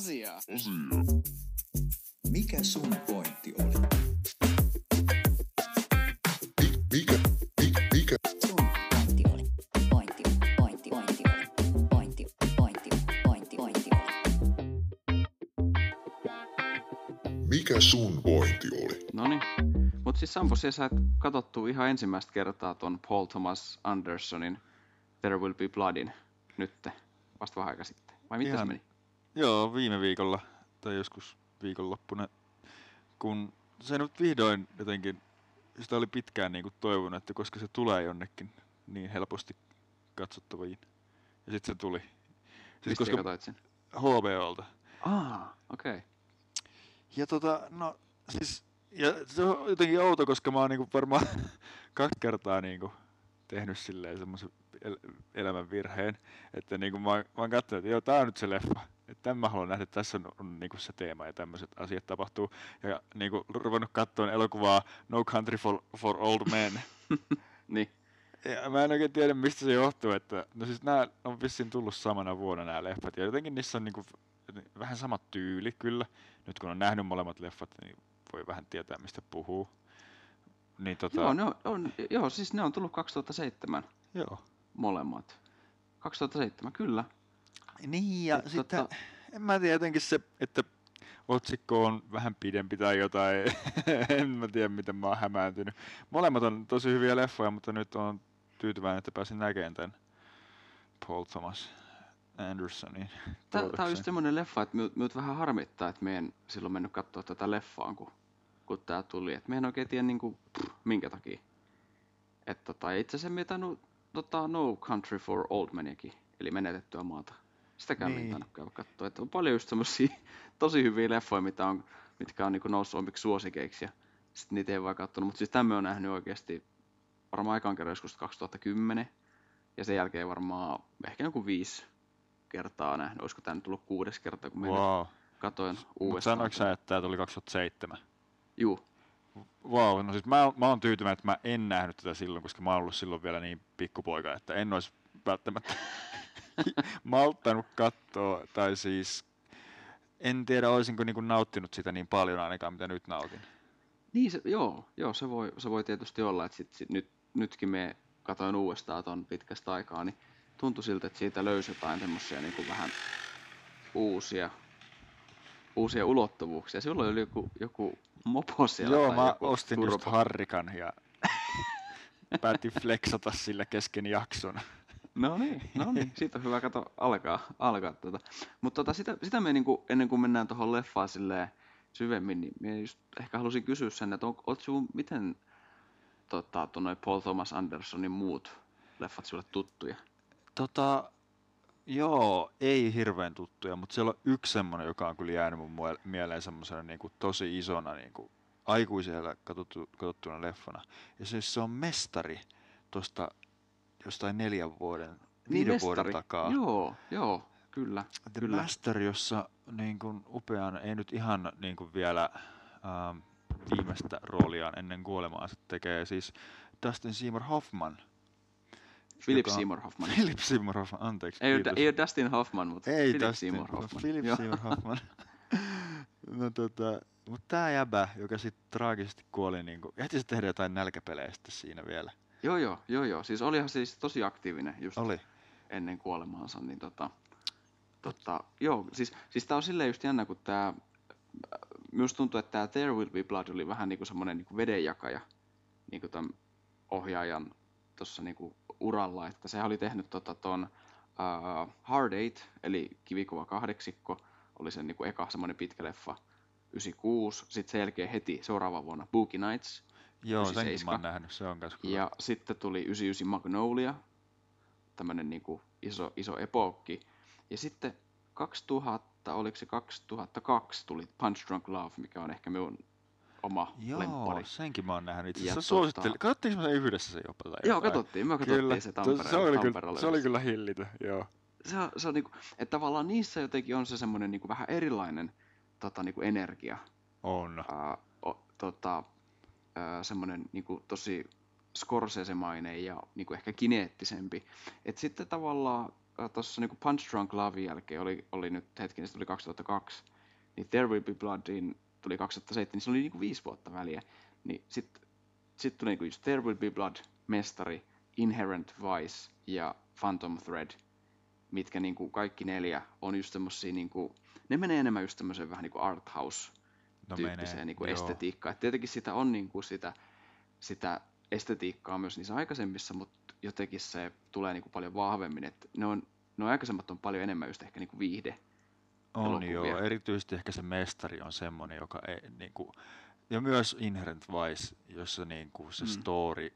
Asiaa. Mikä sun pointti oli? Mikä, mikä, mikä, Sun pointti oli. Pointti, pointti, pointti oli. Pointti, pointti, pointti, pointti oli. mikä sun pointti oli? No niin. Mutta siis Sampo, sä et katsottu ihan ensimmäistä kertaa ton Paul Thomas Andersonin There Will Be Bloodin nytte, vasta vähän aika sitten. Vai mitä se Ihan- meni? Joo, viime viikolla tai joskus viikonloppuna, kun se nyt vihdoin jotenkin, sitä oli pitkään niin kuin toivonut, että koska se tulee jonnekin niin helposti katsottaviin. Ja sitten se tuli. Siis koska katsoit sen? HBOlta. Ah, okei. Okay. Ja tota, no siis, ja se on jotenkin outo, koska mä oon niinku varmaan kaksi kertaa niinku tehnyt silleen semmoisen el- elämän virheen, että niinku mä, oon- mä oon katsonut, että joo, tää on nyt se leffa. Että tämän mä haluan nähdä, että tässä on, on niinku se teema ja tämmöiset asiat tapahtuu. Ja niinku ruvennut katsoa elokuvaa No Country for, for Old Men. Niin. Ja mä en oikein tiedä, mistä se johtuu, että no siis nämä on vissiin tullut samana vuonna nämä leffat, ja jotenkin niissä on niinku vähän sama tyyli kyllä. Nyt kun on nähnyt molemmat leffat, niin voi vähän tietää, mistä puhuu. Niin tota, Joo, ne on, on, joo, siis ne on tullut 2007 joo. molemmat. 2007, kyllä. Niin, ja Et sitten, tota- en mä tiedä, jotenkin se, että otsikko on vähän pidempi tai jotain, en mä tiedä, miten mä oon hämääntynyt. Molemmat on tosi hyviä leffoja, mutta nyt on tyytyväinen, että pääsin näkemään tämän Paul Thomas Andersonin. Tää on just semmonen leffa, että minut, minut vähän harmittaa, että me en silloin mennyt katsoa tätä leffaa, kun, kun tää tuli. Et me en oikein tiedä niinku, pff, minkä takia. Et tota, itse asiassa me tainnut tota, No Country for Old Meniakin, eli menetettyä maata. Sitäkään niin. Tainnut käydä katsoa. Et on paljon just semmosia tosi hyviä leffoja, mitä on, mitkä on niinku noussut omiksi suosikeiksi. Ja sit niitä ei vaan kattonut. Mutta siis tämän on nähnyt oikeasti varmaan aikaan kerran joskus 2010. Ja sen jälkeen varmaan ehkä joku viisi kertaa nähnyt. Olisiko tämä nyt tullut kuudes kerta, kun Wow. katoin Mutta uudestaan. sanoitko sä, että tämä tuli 2007? Juu. Wow, no siis mä, mä oon tyytyväinen, että mä en nähnyt tätä silloin, koska mä oon ollut silloin vielä niin pikkupoika, että en olisi välttämättä malttanut katsoa, tai siis en tiedä, olisinko niinku nauttinut sitä niin paljon ainakaan, mitä nyt nautin. Niin, se, joo, joo se, voi, se voi tietysti olla, että sit, sit, nyt, nytkin me katoin uudestaan ton pitkästä aikaa, niin tuntui siltä, että siitä löysi jotain semmosia niin vähän uusia, uusia ulottuvuuksia. Silloin oli joku, joku mopo siellä. Joo, mä joku ostin just turbo. harrikan ja päätin flexata sillä kesken jakson. No niin, no niin, siitä on hyvä kato alkaa, alkaa tota. Mutta tota, sitä, sitä me niinku, ennen kuin mennään tuohon leffaan silleen syvemmin, niin me just ehkä halusin kysyä sen, että on, oot sun, miten tota, tuon Paul Thomas Andersonin muut leffat sulle tuttuja? Tota, joo, ei hirveän tuttuja, mutta siellä on yksi semmonen, joka on kyllä jäänyt mun mieleen semmoisena niinku tosi isona niinku aikuisella katsottu, katsottuna leffana. Ja se, se on Mestari tosta jostain neljän vuoden, viiden vuoden Niin, Mestari. takaa. Joo, joo, kyllä, The kyllä. Master, jossa niin kuin upean, ei nyt ihan niin kuin vielä ähm, viimeistä rooliaan ennen kuolemaansa tekee siis Dustin Seymour Hoffman. Philip joka Seymour Hoffman. Philip Seymour Hoffman, anteeksi. Ei ole, ei ole Dustin Hoffman, mutta Ei Philip Dustin, Seymour Hoffman. Philip. Seymour Hoffman. no tota, mutta tää jäbä, joka sitten traagisesti kuoli, niin kuin, ehti se tehdä jotain nälkäpelejä sitten siinä vielä. Joo, joo, joo, joo. Siis olihan siis tosi aktiivinen just Oli. ennen kuolemaansa, niin tota, tota joo, siis, siis tää on silleen just jännä, kun tää, myös tuntuu, että tää There Will Be Blood oli vähän niinku semmonen niinku vedenjakaja niinku tämän ohjaajan tuossa niinku uralla, että sehän oli tehnyt tota ton uh, Hard Eight, eli Kivikova kahdeksikko, oli sen niinku eka semmonen pitkä leffa, 96, sitten sen jälkeen heti seuraava vuonna Boogie Nights, Joo, senkin mä 97. oon nähnyt, se on kanssa kyllä. ja sitten tuli 99 Magnolia, tämmönen niinku iso, iso epookki. Ja sitten 2000, oliko se 2002, tuli Punch Drunk Love, mikä on ehkä minun oma Joo, lemppari. senkin mä oon nähnyt. Itse asiassa tota- suosittelin. Katsottiinko me sen yhdessä se jopa? Tai Joo, jotain? katsottiin, me katsottiin Kyllä, se Tampereella. se, oli kyllä, se oli kyllä hillitö, joo. se on, se on niinku, että tavallaan niissä jotenkin on se semmoinen niinku vähän erilainen tota, niinku energia. On. Ää, o, tota, semmoinen niinku tosi Scorsese-mainen ja niinku ehkä kineettisempi. Et sitten tavallaan tuossa niinku Punch Drunk Lovein jälkeen oli, oli nyt hetki, niin se tuli 2002, niin There Will Be Bloodin tuli 2007, niin se oli niinku viisi vuotta väliä. Niin sitten sit tuli niinku just There Will Be Blood, Mestari, Inherent Vice ja Phantom Thread, mitkä niinku kaikki neljä on just semmosia niinku, ne menee enemmän just tämmöiseen vähän niinku art house No tyyppiseen menee, niinku joo. estetiikkaan. Et tietenkin sitä on niinku sitä, sitä estetiikkaa myös niissä aikaisemmissa, mutta jotenkin se tulee niinku paljon vahvemmin. Et ne, on, ne on aikaisemmat on paljon enemmän just ehkä niinku viihde. On joo, erityisesti ehkä se mestari on semmonen, joka ei niinku, ja myös Inherent Vice, jossa niinku se Mm. story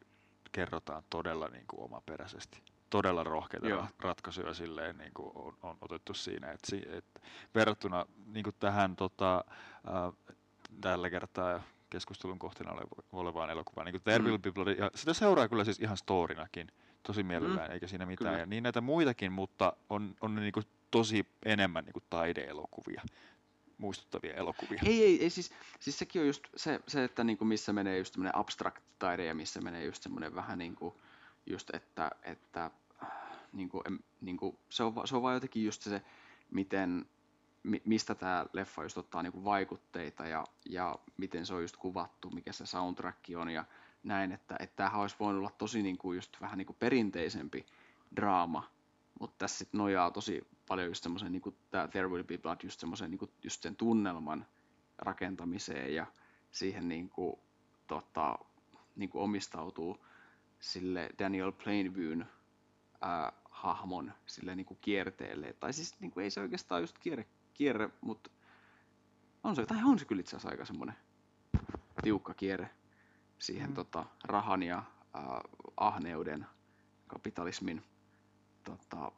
kerrotaan todella niinku omaperäisesti. Todella rohkeita Joo. ra- ratkaisuja silleen niinku on, on otettu siinä, si, et verrattuna niinku tähän tota, äh, tällä kertaa keskustelun kohteena olev- olevaan elokuvaan, niin There Mm. Will Be Blood, ja sitä seuraa kyllä siis ihan storinakin tosi mielellään, eikä siinä mitään, kyllä. ja niin näitä muitakin, mutta on, on ne niinku tosi enemmän niinku taideelokuvia, muistuttavia elokuvia. Ei, ei, ei siis, siis sekin on just se, se että niinku missä menee just tämmöinen abstract taide ja missä menee just semmoinen vähän niinku, just että, että äh, niinku, em, niinku, se, on, se on vaan jotenkin just se, miten, mi, mistä tämä leffa just ottaa niinku vaikutteita ja, ja miten se on just kuvattu, mikä se soundtrack on ja näin, että, että tämähän olisi voinut olla tosi niinku just vähän niinku perinteisempi draama, mutta tässä sit nojaa tosi paljon just semmoisen, niinku tämä There Will Be Blood, just semmoisen niinku, just sen tunnelman rakentamiseen ja siihen niinku, tota, niinku omistautuu sille Daniel Plainviewn ää, hahmon sille niinku kierteelle. Tai siis niinku, ei se oikeastaan just kierre, kierre mutta on se, tai on se kyllä itse asiassa aika semmoinen tiukka kierre siihen Mm. tota, rahan ja ää, ahneuden, kapitalismin tota,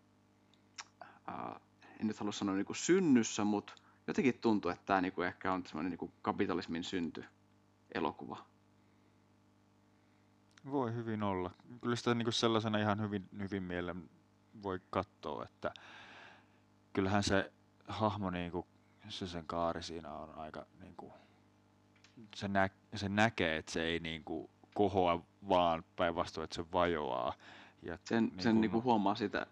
ää, en nyt halua sanoa niinku synnyssä, mutta jotenkin tuntuu, että tämä niinku ehkä on semmoinen niinku kapitalismin synty elokuva. Voi hyvin olla. Kyllä sitä niinku sellaisena ihan hyvin, hyvin mielen voi katsoa, että kyllähän se hahmo, niinku, se sen kaari siinä on aika, niinku, se, nä, se näkee, että se ei niinku kohoa vaan päinvastoin, että se vajoaa. Ja Sen, niinku, sen niinku huomaa sitä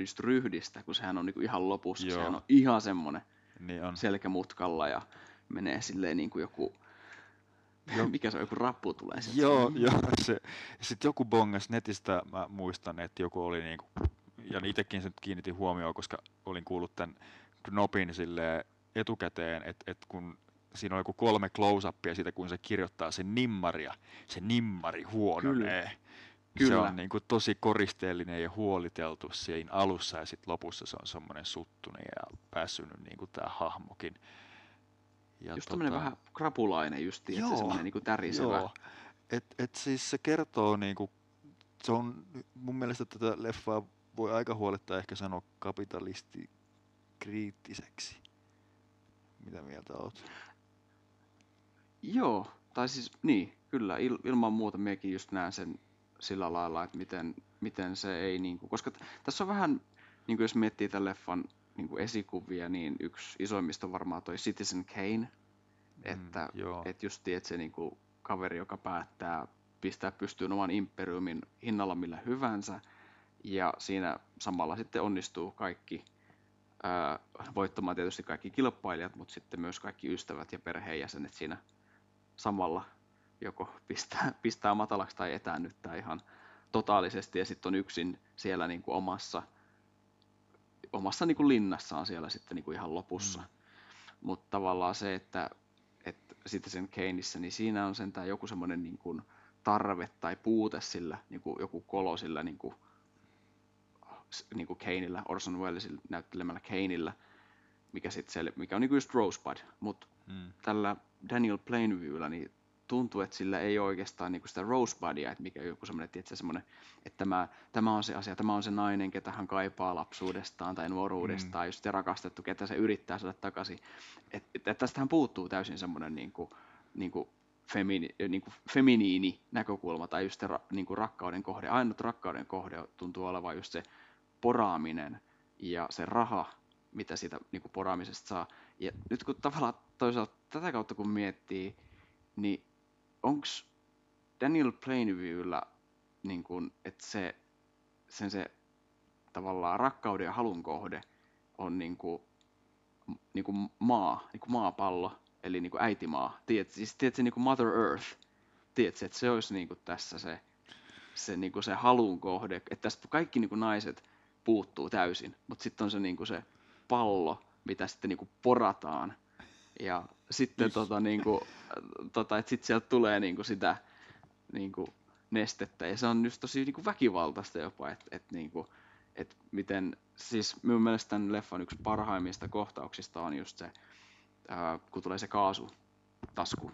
just ryhdistä, kun sehän on niinku ihan lopussa. Joo. Sehän on ihan semmoinen niin on. selkämutkalla ja menee silleen niinku joku, Jo- mikä se on, joku rappu tulee sieltä. Joo, joo. Se, sitten joku bongas netistä, mä muistan, että joku oli niinku, ja itsekin sen kiinnitin huomioon, koska olin kuullut tämän knopin sille etukäteen, että et kun siinä on joku kolme close-upia siitä, kun se kirjoittaa sen nimmaria, se nimmari huononee. Se Kyllä. on niinku tosi koristeellinen ja huoliteltu siinä alussa ja sitten lopussa se on semmoinen suttunen ja väsynyt niinku tämä hahmokin. Ja Just tämmönen vähän krapulainen justiin, että Joo, se semmoinen niinku tärisevä. Joo. Et, et siis se kertoo niinku, se on mun mielestä tätä leffaa voi aika huoletta ehkä sanoa kapitalisti kriittiseksi. Mitä mieltä oot? Joo, tai siis niin, kyllä, il, ilman muuta minäkin just näen sen sillä lailla, että miten, miten se ei niinku, koska t- tässä on vähän, niinku jos miettii tämän leffan niinku esikuvia, niin yksi isoimmista on varmaan toi Citizen Kane, että Mm, joo. et just että se niinku kaveri, joka päättää pistää pystyyn oman imperiumin hinnalla millä hyvänsä, ja siinä samalla sitten onnistuu kaikki ää, voittamaan tietysti kaikki kilpailijat, mutta sitten myös kaikki ystävät ja perheenjäsenet siinä samalla joko pistää, pistää matalaksi tai etäännyttää ihan totaalisesti ja sitten on yksin siellä niin kuin omassa, omassa niin kuin linnassaan siellä sitten niin kuin ihan lopussa. Mm. Mutta tavallaan se, että, että sitten sen Keinissä, niin siinä on sentään joku semmoinen niin kuin tarve tai puute sillä, niin kuin joku kolo sillä niin kuin, niin kuin Kaneillä, Orson Wellesillä näyttelemällä Kaneillä, mikä, sit se, mikä on niin kuin just Rosebud, mutta Mm. tällä Daniel Plainviewllä niin tuntuu, että sillä ei ole oikeastaan niinku sitä rosebudia, että mikä joku semmoinen, että semmoinen, että tämä, tämä on se asia, tämä on se nainen, ketä hän kaipaa lapsuudestaan tai nuoruudestaan, mm. just se rakastettu, ketä se yrittää saada takaisin. Et, et, et tästähän puuttuu täysin semmoinen niinku, niinku femini, niinku feminiini näkökulma tai just se ra, niinku rakkauden kohde. Ainut rakkauden kohde tuntuu olevan just se poraaminen ja se raha, mitä siitä niinku poraamisesta saa. Ja nyt kun tavallaan toisaalta tätä kautta kun miettii, niin onks Daniel Plainviewllä niin kun, että se, sen se tavallaan rakkauden ja halun kohde on niinku, m- niinku maa, niinku maapallo, eli niinku äitimaa. Tiedät, siis tiedätkö, niinku Mother Earth. Tiedätkö, että se olisi niinku tässä se, se, niinku se halun kohde. Että tästä kaikki niinku naiset puuttuu täysin, mutta sitten on se, niinku se pallo, mitä sitten niinku porataan. Ja sitten tota, niinku, tota, että sitten sieltä tulee niinku sitä niinku, nestettä. Ja se on just tosi niinku, väkivaltaista jopa, että et, niinku, et miten, siis minun mielestä tämän leffan yksi parhaimmista kohtauksista on just se, ää, kun tulee se kaasutasku,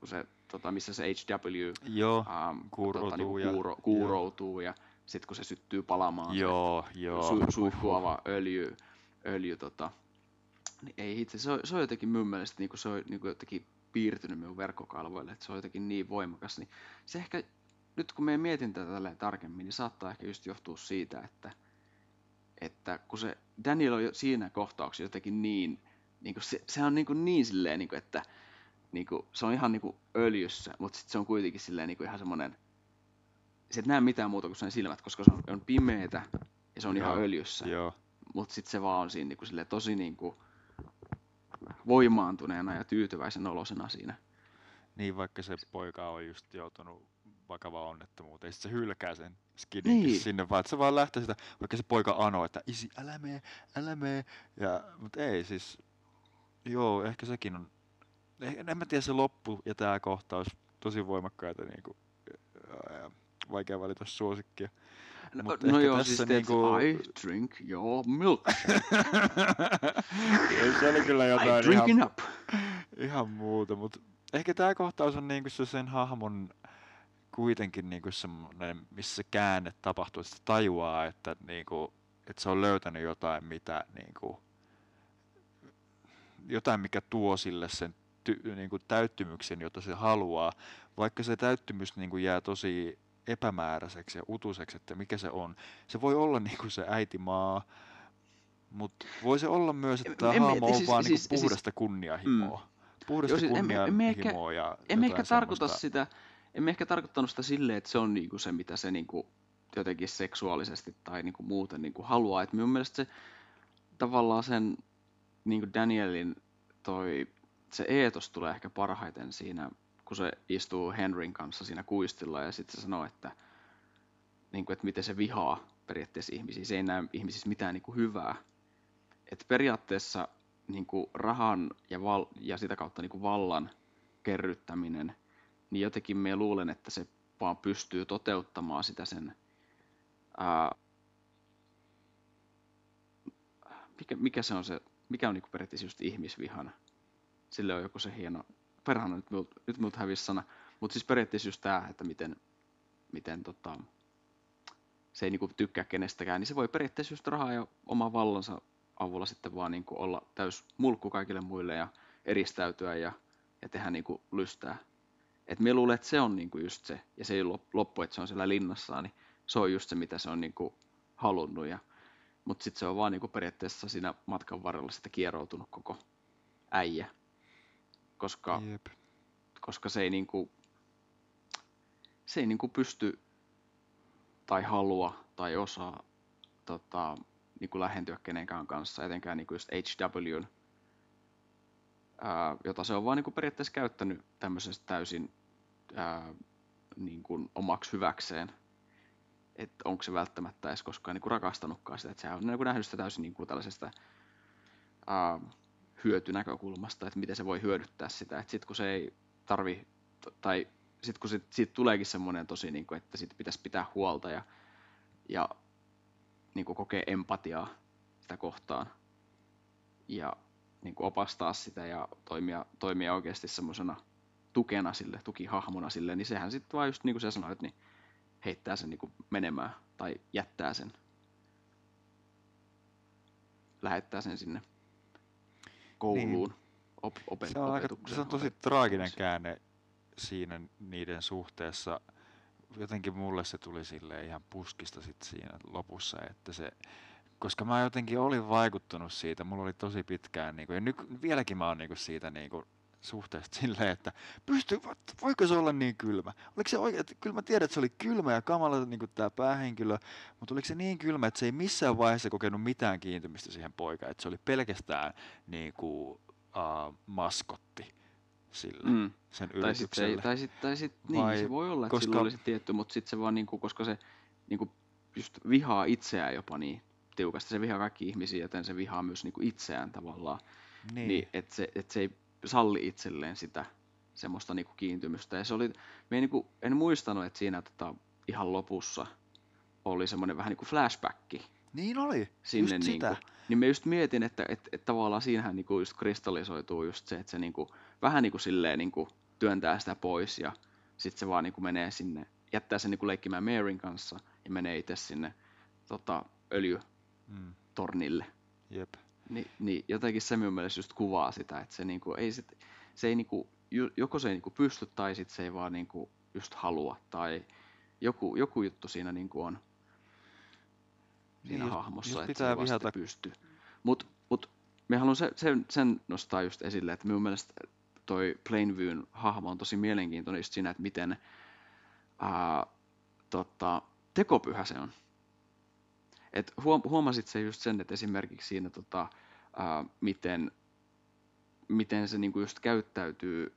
kun se, tota, missä se HW Joo, ähm, Kuuroutuu niinku ja- kuuro, kuuroutuu ja sitten kun se syttyy palamaan, se joo, joo. su, suihkuava öljy, öljy tota, niin ei itse, se on, se on jotenkin mun mielestä niinku, se on niinku jotenkin piirtynyt minun verkkokalvoille, että se on jotenkin niin voimakas, niin se ehkä, nyt kun me mietin tätä tälleen tarkemmin, niin saattaa ehkä just johtua siitä, että, että kun se Daniel on siinä kohtauksessa jotenkin niin, niinku se, se on niinku niin silleen, niinku, että niinku, se on ihan niinku öljyssä, mutta sitten se on kuitenkin silleen niinku ihan semmoinen, se et näe mitään muuta kuin sen silmät, koska se on, on pimeetä ja se on ihan Joo, öljyssä Joo, mutta sitten se vaan on siinä niinku sille tosi niinku voimaantuneena ja tyytyväisen olosena siinä. niin vaikka se poika on just joutunut vakavaan onnettomuuteen, sit se hylkää sen skidinkin Niin. sinne vaan, se vaan lähtee sitä, vaikka se poika anoo, että isi, älä mee, älä mee, ja, mut ei siis, joo, ehkä sekin on, eh, en mä tiedä se loppu ja tää kohtaus, tosi voimakkaita niinku, ää, vaikea valita suosikkia. No, Mut no joo, tässä siis niinku... I drink your milk. se oli kyllä I jotain drinking ihan, up. ihan muuta, mutta ehkä tämä kohtaus on niinku se sen hahmon kuitenkin niinku semmoinen, missä se käänne tapahtuu, että se tajuaa, että, niinku, että se on löytänyt jotain, mitä niinku, jotain, mikä tuo sille sen ty, niinku, täyttymyksen, jota se haluaa, vaikka se täyttymys niinku, jää tosi epämääräiseksi ja utuseksi, että mikä se on. Se voi olla niinku se äitimaa, mutta voi se olla myös, että En- tämä en- hahmo on siis- vaan siis- siis- puhdasta kunnianhimoa. Puhdasta Joo, siis kunnianhimoa ja Emme jotain ehkä tarkoita semmoista- sitä, emme ehkä tarkoittanut sitä silleen, että se on niinku se, mitä se niinku jotenkin seksuaalisesti tai niinku muuten niinku haluaa. Et minun mielestä se tavallaan sen niinku Danielin toi, se eetos tulee ehkä parhaiten siinä, kun se istuu Henryn kanssa siinä kuistilla ja sitten se sanoo, että, niinku, että miten se vihaa periaatteessa ihmisiä. Se ei näe ihmisissä mitään niinku hyvää. Et periaatteessa niinku rahan ja, val- ja sitä kautta niinku vallan kerryttäminen, niin jotenkin me luulen, että se vaan pystyy toteuttamaan sitä sen, ää, mikä, mikä se on se, mikä on niinku periaatteessa just ihmisvihana. Sille on joku se hieno, perhana nyt nyt minulta hävisi sana, mutta siis periaatteessa just tämä, että miten, miten tota, se ei niinku tykkää kenestäkään, niin se voi periaatteessa just rahaa ja oman vallansa avulla sitten vaan niinku olla täys mulkku kaikille muille ja eristäytyä ja, ja tehdä niinku lystää. Et me luulen, että se on niinku just se, ja se ei lop- loppu, että se on siellä linnassaan, niin se on just se, mitä se on niinku halunnut. Ja, mutta sitten se on vaan niinku periaatteessa siinä matkan varrella sitä kieroutunut koko äijä. Koska, Jep. koska se ei niinku, se ei niinku pysty tai halua tai osaa tota, niinku lähentyä kenenkään kanssa, etenkään niinku just HWn, ää, jota se on vaan niinku periaatteessa käyttänyt tämmöisestä täysin ää, niinku omaksi hyväkseen. Että onko se välttämättä edes koskaan niinku rakastanutkaan sitä, että sehän on niinku nähnyt sitä täysin niinku tällaisesta ää, hyötynäkökulmasta, että miten se voi hyödyttää sitä. Sitten kun se ei tarvi, tai sitten kun sit, siitä tuleekin semmoinen tosi, niin kuin, että siitä pitäisi pitää huolta ja, ja niin kuin kokee empatiaa sitä kohtaan ja niin kuin opastaa sitä ja toimia, toimia oikeasti semmoisena tukena sille, tukihahmona sille, niin sehän sitten vaan just niin kuin sä sanoit, niin heittää sen niin kuin menemään tai jättää sen, lähettää sen sinne kouluun op, opet, Se on, aika, se on tosi traaginen käänne siinä niiden suhteessa. Jotenkin mulle se tuli sille ihan puskista sit siinä lopussa, että se, koska mä jotenkin olin vaikuttunut siitä, mulla oli tosi pitkään, niin kuin, ja nyt, vieläkin mä oon niin kuin siitä niin kuin, suhteesta silleen, että pysty, voiko se olla niin kylmä? Oliko se oikein, että kyllä mä tiedän, että se oli kylmä ja kamala niin kuin tämä päähenkilö, mutta oliko se niin kylmä, että se ei missään vaiheessa kokenut mitään kiintymistä siihen poikaan, että se oli pelkästään niin kuin, uh, maskotti sille, Mm. sen Tai sitten yritykselle. tai sit, tai sit, niin, Vai se voi olla, että koska- sillä oli se tietty, mutta sitten se vaan niinku, koska se niinku just vihaa itseään jopa niin tiukasti. Se vihaa kaikki ihmisiä, joten se vihaa myös niinku itseään tavallaan. niin. Niin, niin että se, et se ei salli itselleen sitä semmoista niinku kiintymystä. Ja se oli, me ei niinku, en muistanut, että siinä tota, ihan lopussa oli semmoinen vähän niinku flashbacki niin oli, sinne just niinku, sitä. niin mä just mietin, että et, et tavallaan siinähän niinku just kristallisoituu just se, että se niinku, vähän niinku silleen niinku työntää sitä pois ja sitten se vaan niinku menee sinne, jättää sen niinku leikkimään Maryn kanssa ja menee itse sinne tota, öljytornille. Mm, jep. Ni, niin jotenkin se minun mielestä just kuvaa sitä, että se, niinku, ei sit, se ei niinku, joko se ei niinku pysty tai sit se ei vaan niinku just halua tai joku, joku juttu siinä niinku on siinä Niin, hahmossa, just että se pitää ei vaan vihata- pysty. Mutta mut, me haluan se, sen, sen nostaa just esille, että minun mielestä toi Plainviewn hahmo on tosi mielenkiintoinen just siinä, että miten ää, tota, tekopyhä se on. Et huom, huomasit se just sen, että esimerkiksi siinä, tota, ää, miten, miten se niinku just käyttäytyy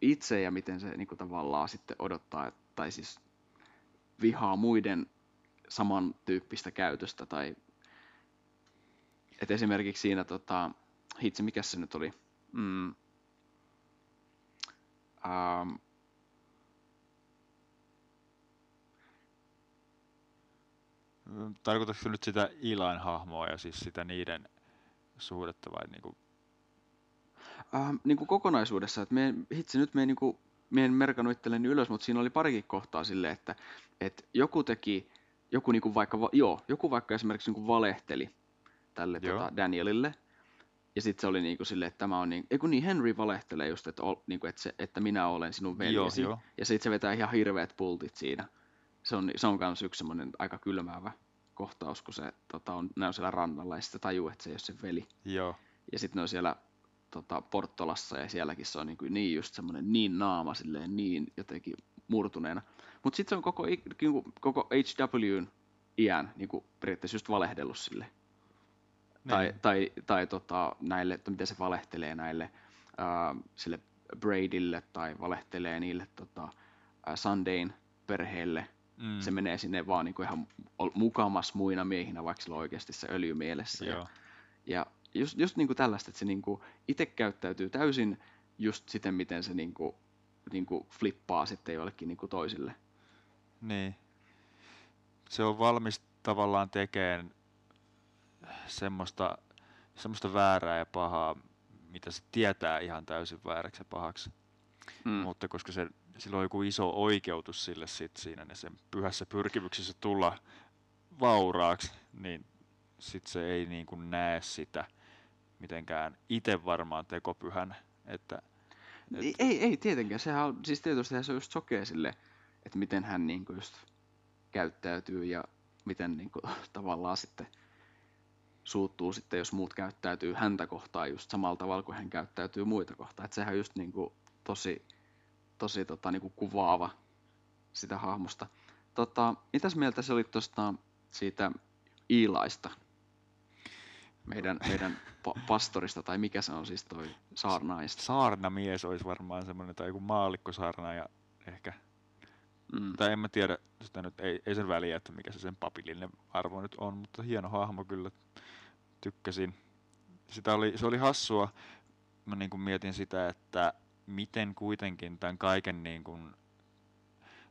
itse ja miten se niinku tavallaan sitten odottaa, tai siis vihaa muiden samantyyppistä käytöstä. Tai, et esimerkiksi siinä, tota, hitsi, mikä se nyt oli? Mm, ähm, Tarkoitatko nyt sitä Ilain hahmoa ja siis sitä niiden suhdetta vai niinku... Ähm, niin kuin kokonaisuudessa, että me, hitsi nyt me ei, niin kuin, me en merkannut itselleni ylös, mutta siinä oli parikin kohtaa silleen, että, että joku teki, joku niin kuin vaikka, va- joo, joku vaikka esimerkiksi niin kuin valehteli tälle Joo. tota, Danielille, ja sitten se oli niin kuin silleen, että tämä on niin, ei kun niin, Henry valehtelee just, että, ol, niin kuin, että, se, että minä olen sinun veljesi, joo. ja sitten se vetää ihan hirveät pultit siinä. Se on, se on myös yksi semmoinen aika kylmäävä kohtaus, kun se tota, on, ne on siellä rannalla, ja sitten tajuu, että se ei ole se veli. Joo. Ja sitten ne on siellä tota, Portolassa ja sielläkin se on niin, kuin niin just semmoinen niin naama silleen niin jotenkin murtuneena. Mutta sitten se on koko, i- niinku, koko HWn iän niin kuin periaatteessa just valehdellut sille. Tai, Niin. tai, tai tota, näille, että miten se valehtelee näille ää, sille Bradylle tai valehtelee niille tota, Sundayn perheelle. Mm. Se menee sinne vaan niin kuin ihan mukamas muina miehinä, vaikka sillä on oikeasti se öljy mielessä. Ja, Joo. ja just, just niin kuin tällaista, että se niin kuin itse käyttäytyy täysin just siten, miten se niin kuin, niin kuin flippaa sitten joillekin niin kuin toisille. Niin. Se on valmis tavallaan tekemään semmoista, semmoista väärää ja pahaa, mitä se tietää ihan täysin vääräksi ja pahaksi. Mm. Mutta koska se, sillä on joku iso oikeutus sille sit siinä ne sen pyhässä pyrkimyksessä tulla vauraaksi, niin sit se ei niin kuin näe sitä mitenkään itse varmaan tekopyhän. Että, Ei, ei, ei tietenkään. Sehän on, siis tietysti se on just sokea sille, että miten hän niin kuin just käyttäytyy ja miten niin kuin, tavallaan sitten suuttuu sitten, jos muut käyttäytyy häntä kohtaan just samalla tavalla kuin hän käyttäytyy muita kohtaan. Että sehän just niin kuin tosi, tosi tota, niin kuin kuvaava sitä hahmosta. Tota, mitäs mieltä se oli tuosta siitä Iilaista? Meidän, meidän pa- pastorista, tai mikä se on siis toi saarnaista? saarnamies olisi varmaan semmoinen, tai joku maallikkosaarna ja ehkä Mm. tai en mä tiedä, sitä nyt ei, ei sen väliä, että mikä se sen papillinen arvo nyt on, mutta hieno hahmo kyllä, tykkäsin. Sitä oli, se oli hassua, mä niin kuin mietin sitä, että miten kuitenkin tämän kaiken niin kuin,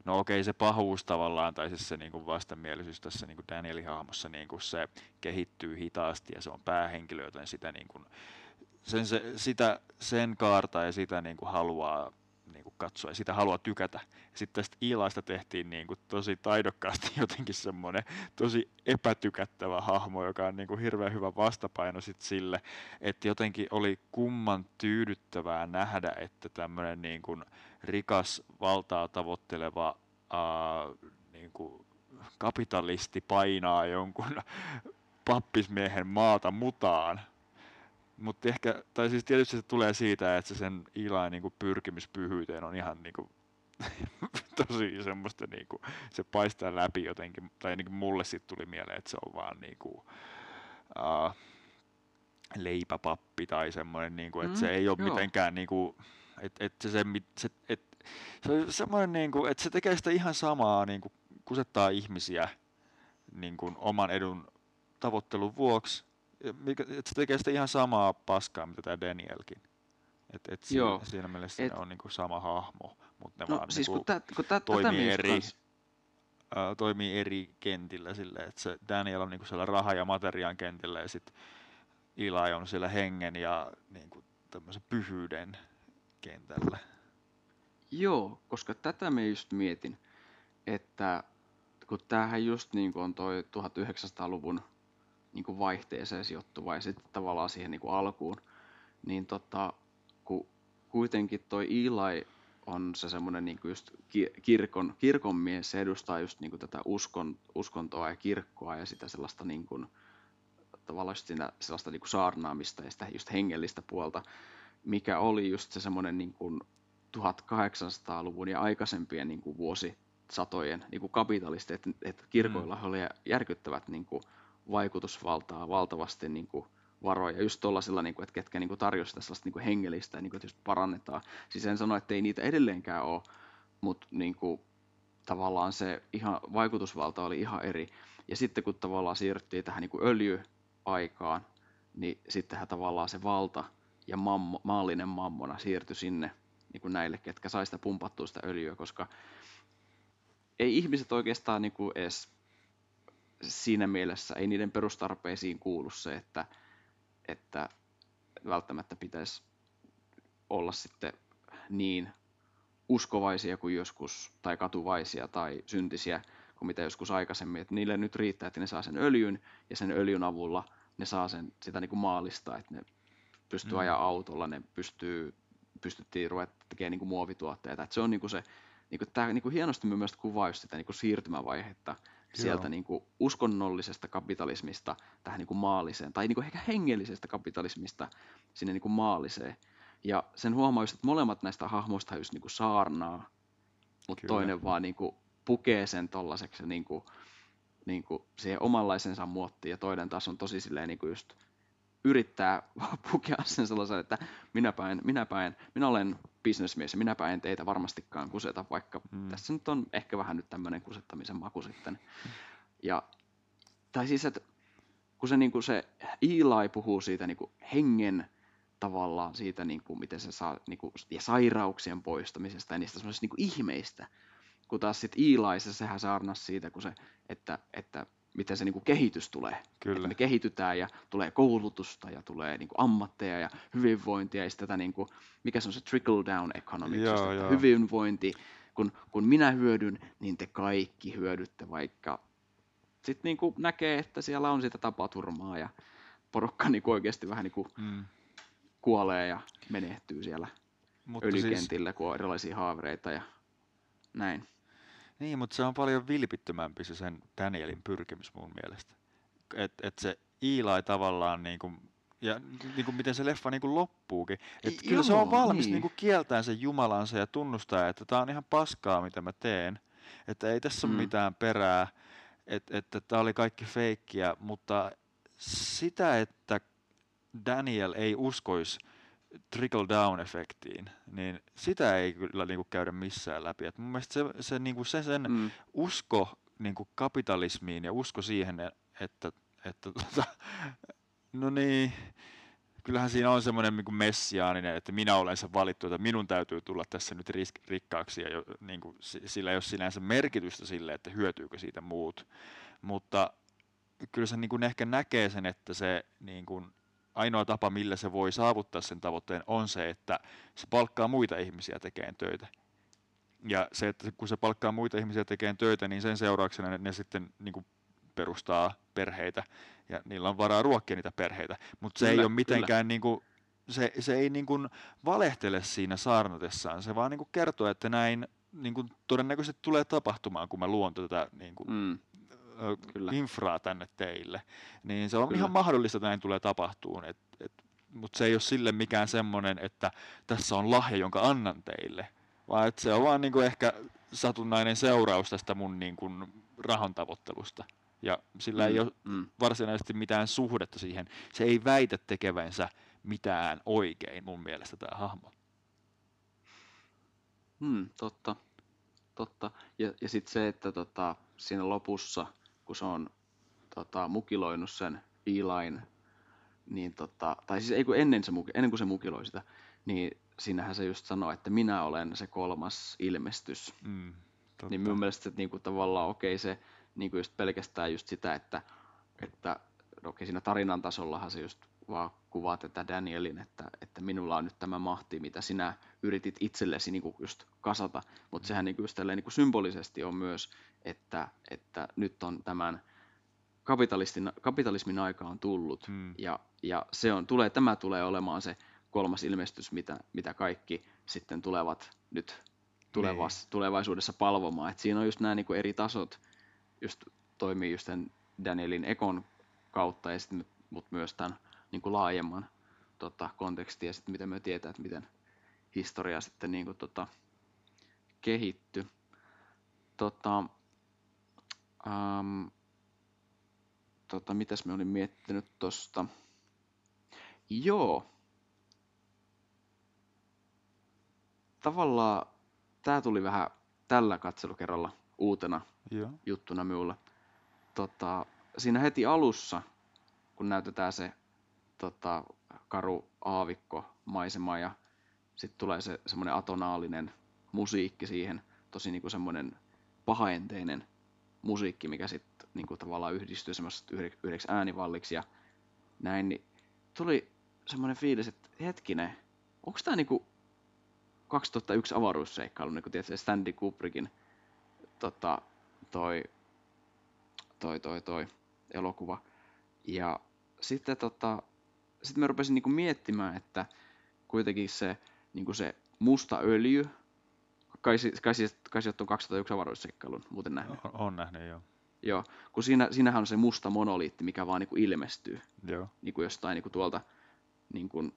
no okei se pahuus tavallaan, tai siis se niin kuin vastenmielisyys tässä niin kuin Danielin hahmossa, niin kuin se kehittyy hitaasti ja se on päähenkilö, joten sitä niin kuin, sen, se, sitä, sen kaarta ja sitä niin kuin haluaa kuin katsoa ja sitä haluaa tykätä. Sitten tästä Iilaista tehtiin niin kuin tosi taidokkaasti jotenkin semmoinen tosi epätykättävä hahmo, joka on niin kuin hirveän hyvä vastapaino sit sille, että jotenkin oli kumman tyydyttävää nähdä, että tämmöinen niin kuin rikas valtaa tavoitteleva ää, niin kuin kapitalisti painaa jonkun pappismiehen maata mutaan. Mutta ehkä, tai siis tietysti se tulee siitä, että se sen Ilain niinku pyrkimys pyhyyteen on ihan niinku tosi semmoista niinku, se paistaa läpi jotenkin, tai niinku mulle sitten tuli mieleen, että se on vaan niinku, uh, leipäpappi tai semmoinen, niinku, että Mm, se ei ole joo. mitenkään niinku, että et se, se, se, et, se on semmoinen, niinku, että se tekee sitä ihan samaa, niinku, kusettaa ihmisiä niinku, oman edun tavoittelun vuoksi, mikä, et se tekee sitä ihan samaa paskaa, mitä tämä Danielkin. Et, et siinä, Joo. siinä mielessä Et- ne on niinku sama hahmo, mutta ne No vaan siis niinku, kun, tä, kun tä, toimii eri- kans- ää, toimii eri kentillä silleen, että se Daniel on niinku siellä raha- ja materiaan kentillä ja sitten Eli on siellä hengen ja niinku tämmöisen pyhyyden kentällä. Joo, koska tätä me just mietin, että kun tämähän just niin kuin on toi 1900-luvun niin kuin vaihteeseen sijoittuva ja sitten tavallaan siihen niin kuin alkuun, niin tota, kun kuitenkin toi Eli on se semmoinen niin just ki- kirkon, kirkon mies, se edustaa just niin kuin tätä uskon, uskontoa ja kirkkoa ja sitä sellaista niin kuin, tavallaan just siinä sellaista niin kuin saarnaamista ja sitä just hengellistä puolta, mikä oli just se semmoinen niin kuin 1800-luvun ja aikaisempien niin kuin vuosisatojen niin kuin kapitalistit, että, että kirkoilla oli järkyttävät niin kuin vaikutusvaltaa valtavasti niin kuin varoja, just tuollaisilla, niin että ketkä niin tarjosivat sellaista niin kuin hengellistä, niin kuin, että just parannetaan. Siis en sano, että ei niitä edelleenkään ole, mutta niin kuin, tavallaan se ihan, vaikutusvalta oli ihan eri. Ja sitten kun tavallaan siirryttiin tähän niin öljyaikaan, niin sittenhän tavallaan se valta ja mammo, maallinen mammona siirtyi sinne niin kuin näille, ketkä sai sitä pumpattua sitä öljyä, koska ei ihmiset oikeastaan niin kuin edes siinä mielessä, ei niiden perustarpeisiin kuulu se, että, että välttämättä pitäisi olla sitten niin uskovaisia kuin joskus, tai katuvaisia tai syntisiä kuin mitä joskus aikaisemmin. Että niille nyt riittää, että ne saa sen öljyn, ja sen öljyn avulla ne saa sen, sitä niin kuin maalista, että ne pystyy Mm. ajaa autolla, ne pystyy, pystyttiin ruveta tekemään niin kuin muovituotteita. Että se on niin kuin se, niin kuin, tämä niin kuin hienosti mielestä kuvaa just sitä niin kuin siirtymävaihetta sieltä Joo. niin kuin uskonnollisesta kapitalismista tähän niin kuin maalliseen, tai niin kuin ehkä hengellisestä kapitalismista sinne niin kuin maalliseen. Ja sen huomaa just, että molemmat näistä hahmoista just niin kuin saarnaa, mutta Kyllä. toinen vaan niin kuin pukee sen tollaseksi niin kuin, niin kuin siihen omanlaisensa muottiin, ja toinen taas on tosi silleen niin kuin just yrittää pukea sen sellaisen, että minäpä en, minäpä en, minä olen bisnesmies ja minäpä en teitä varmastikaan kuseta, vaikka Mm. mm. tässä nyt on ehkä vähän nyt tämmöinen kusettamisen maku sitten. Ja, tai siis, että kun se, niin kuin se Eli puhuu siitä niin kuin hengen tavallaan siitä, niin kuin, miten se saa, niin kuin, ja sairauksien poistamisesta ja niistä semmoisista niin ihmeistä, kun taas sitten Eli, se, sehän saarnas siitä, kun se, että, että miten se niin kuin kehitys tulee. Kyllä. Että me kehitytään ja tulee koulutusta ja tulee niin kuin ammatteja ja hyvinvointia ja sitten tätä, niin kuin, mikä se on se trickle down economics, Joo, joo. hyvinvointi, kun, kun minä hyödyn, niin te kaikki hyödytte, vaikka sitten niin kuin näkee, että siellä on sitä tapaturmaa ja porukka niin kuin oikeasti vähän niin kuin Mm. kuolee ja menehtyy siellä Mutta siis, öljykentillä, kun on erilaisia haavereita ja näin. Niin, mutta se on paljon vilpittömämpi se sen Danielin pyrkimys mun mielestä. Että et se Eli tavallaan niinku, ja niinku miten se leffa niinku loppuukin. Et I- kyllä se on joo, valmis niin. niinku kieltään sen Jumalansa ja tunnustaa, että tämä on ihan paskaa mitä mä teen. Että ei tässä ole Mm. mitään perää, että että tämä oli kaikki feikkiä, mutta sitä, että Daniel ei uskoisi trickle down efektiin, niin sitä ei kyllä niinku käydä missään läpi. Et mun mielestä se, se, niinku se sen Mm. usko niinku kapitalismiin ja usko siihen, että, että tota, no niin, kyllähän siinä on semmoinen niin messiaaninen, että minä olen se valittu, että minun täytyy tulla tässä nyt risk, rikkaaksi ja jo, niin kuin, sillä ei ole sinänsä merkitystä sille, että hyötyykö siitä muut. Mutta kyllä se niin kuin ehkä näkee sen, että se niin kuin, ainoa tapa, millä se voi saavuttaa sen tavoitteen, on se, että se palkkaa muita ihmisiä tekemään töitä. Ja se, että kun se palkkaa muita ihmisiä tekemään töitä, niin sen seurauksena ne, ne sitten niin kuin perustaa perheitä ja niillä on varaa ruokkia niitä perheitä. Mutta se ei ole mitenkään niin kuin, se, se ei niin kuin valehtele siinä saarnatessaan. Se vaan niin kuin kertoo, että näin niin kuin todennäköisesti tulee tapahtumaan, kun mä luon tätä niin kuin, Mm. Kyllä. infraa tänne teille. Niin se on Kyllä. ihan mahdollista, että näin tulee tapahtumaan. Et, et mut se ei ole sille mikään semmonen, että tässä on lahja, jonka annan teille. Vaan että se on vaan niinku ehkä satunnainen seuraus tästä mun niinku rahan tavoittelusta. Ja sillä ei ole mm. varsinaisesti mitään suhdetta siihen. Se ei väitä tekevänsä mitään oikein mun mielestä tämä hahmo. Hmm, totta. Totta. Ja, ja sitten se, että tota, siinä lopussa, kun se on tota, mukiloinut sen Eliin, niin tota, tai siis ei kun ennen, se, ennen kuin se mukiloi sitä, niin siinähän se just sanoo, että minä olen se kolmas ilmestys. Mm, totta. Niin mun mielestä että niinku tavallaan okei se niinku just pelkästään just sitä, että, että no okei siinä tarinan tasollahan se just vaan kuvaa tätä Danielin, että, että minulla on nyt tämä mahti, mitä sinä yritit itsellesi niinku just kasata, mutta sehän niinku just tälleen niinku symbolisesti on myös, että, että nyt on tämän kapitalistin, kapitalismin aika on tullut Mm. ja, ja se on, tulee, tämä tulee olemaan se kolmas ilmestys, mitä, mitä kaikki sitten tulevat nyt tulevas, tulevaisuudessa palvomaan. Et siinä on just nämä niinku eri tasot, just toimii just tämän Danielin ekon kautta, ja sitten, mutta myös tämän niinku laajemman tota, kontekstin, ja sitten mitä me tietää, että miten historia sitten niinku, tota, kehitty. Tota, um, tota, mitäs me olin miettinyt tosta? Joo. Tavallaan tämä tuli vähän tällä katselukerralla uutena Joo. juttuna minulle. Tota, siinä heti alussa, kun näytetään se tota, karu aavikko maisema ja sitten tulee se semmoinen atonaalinen musiikki siihen, tosi niinku semmoinen pahaenteinen musiikki, mikä sitten niinku tavallaan yhdistyy semmoista yhde- yhdeksi äänivalliksi ja näin, niin tuli semmoinen fiilis, että hetkinen, onko tämä niinku 2001 avaruusseikkailu, niin kuin tietysti Stanley Kubrickin tota, toi, toi, toi, toi elokuva. Ja sitten tota, sit mä rupesin niinku miettimään, että kuitenkin se, niinku se musta öljy, kai, kai, kai on 2001 avaruusseikkailun muuten nähnyt. On, on nähnyt, joo. Joo, kun siinä, siinähän on se musta monoliitti, mikä vaan niinku ilmestyy Joo. niin kuin jostain niin kuin tuolta niin kuin